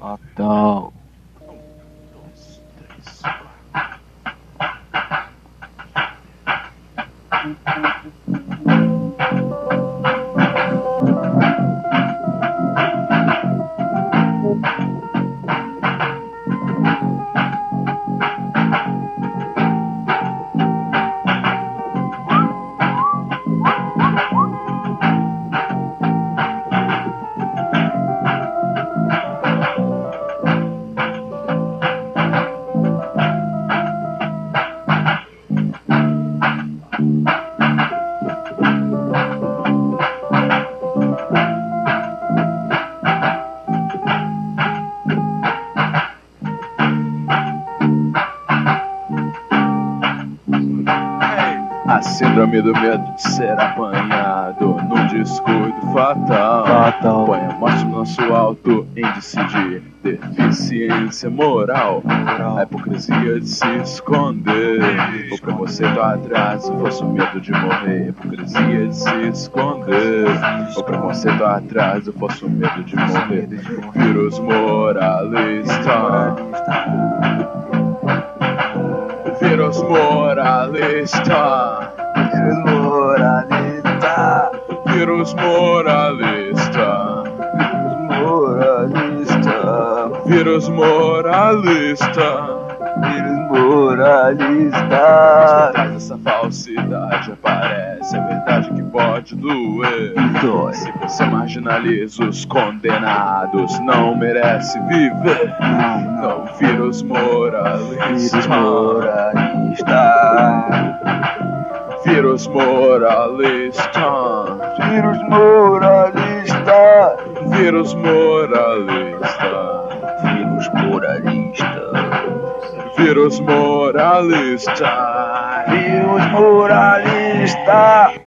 Fatal. A síndrome do medo de ser apanhado num descuido fatal. Fatal. Põe a morte no nosso alto índice de deficiência moral. A hipocrisia de se esconder. O preconceito atrás, o falso medo de morrer. A hipocrisia de se esconder. O preconceito atrás, o falso medo de morrer. Vírus moralista. Vírus moralista. Vírus moralista. Vírus moralista. Moralista. Vírus moralista. Vírus moralista. Essa falsidade, aparece pode doer. Dói. Se você marginaliza os condenados, não merece viver. Não, não. Não, vírus moralista. Vírus moralista. Vírus moralista. Vírus moralista. Vírus moralista. Vírus moralista. Vírus moralista. Vírus moralista.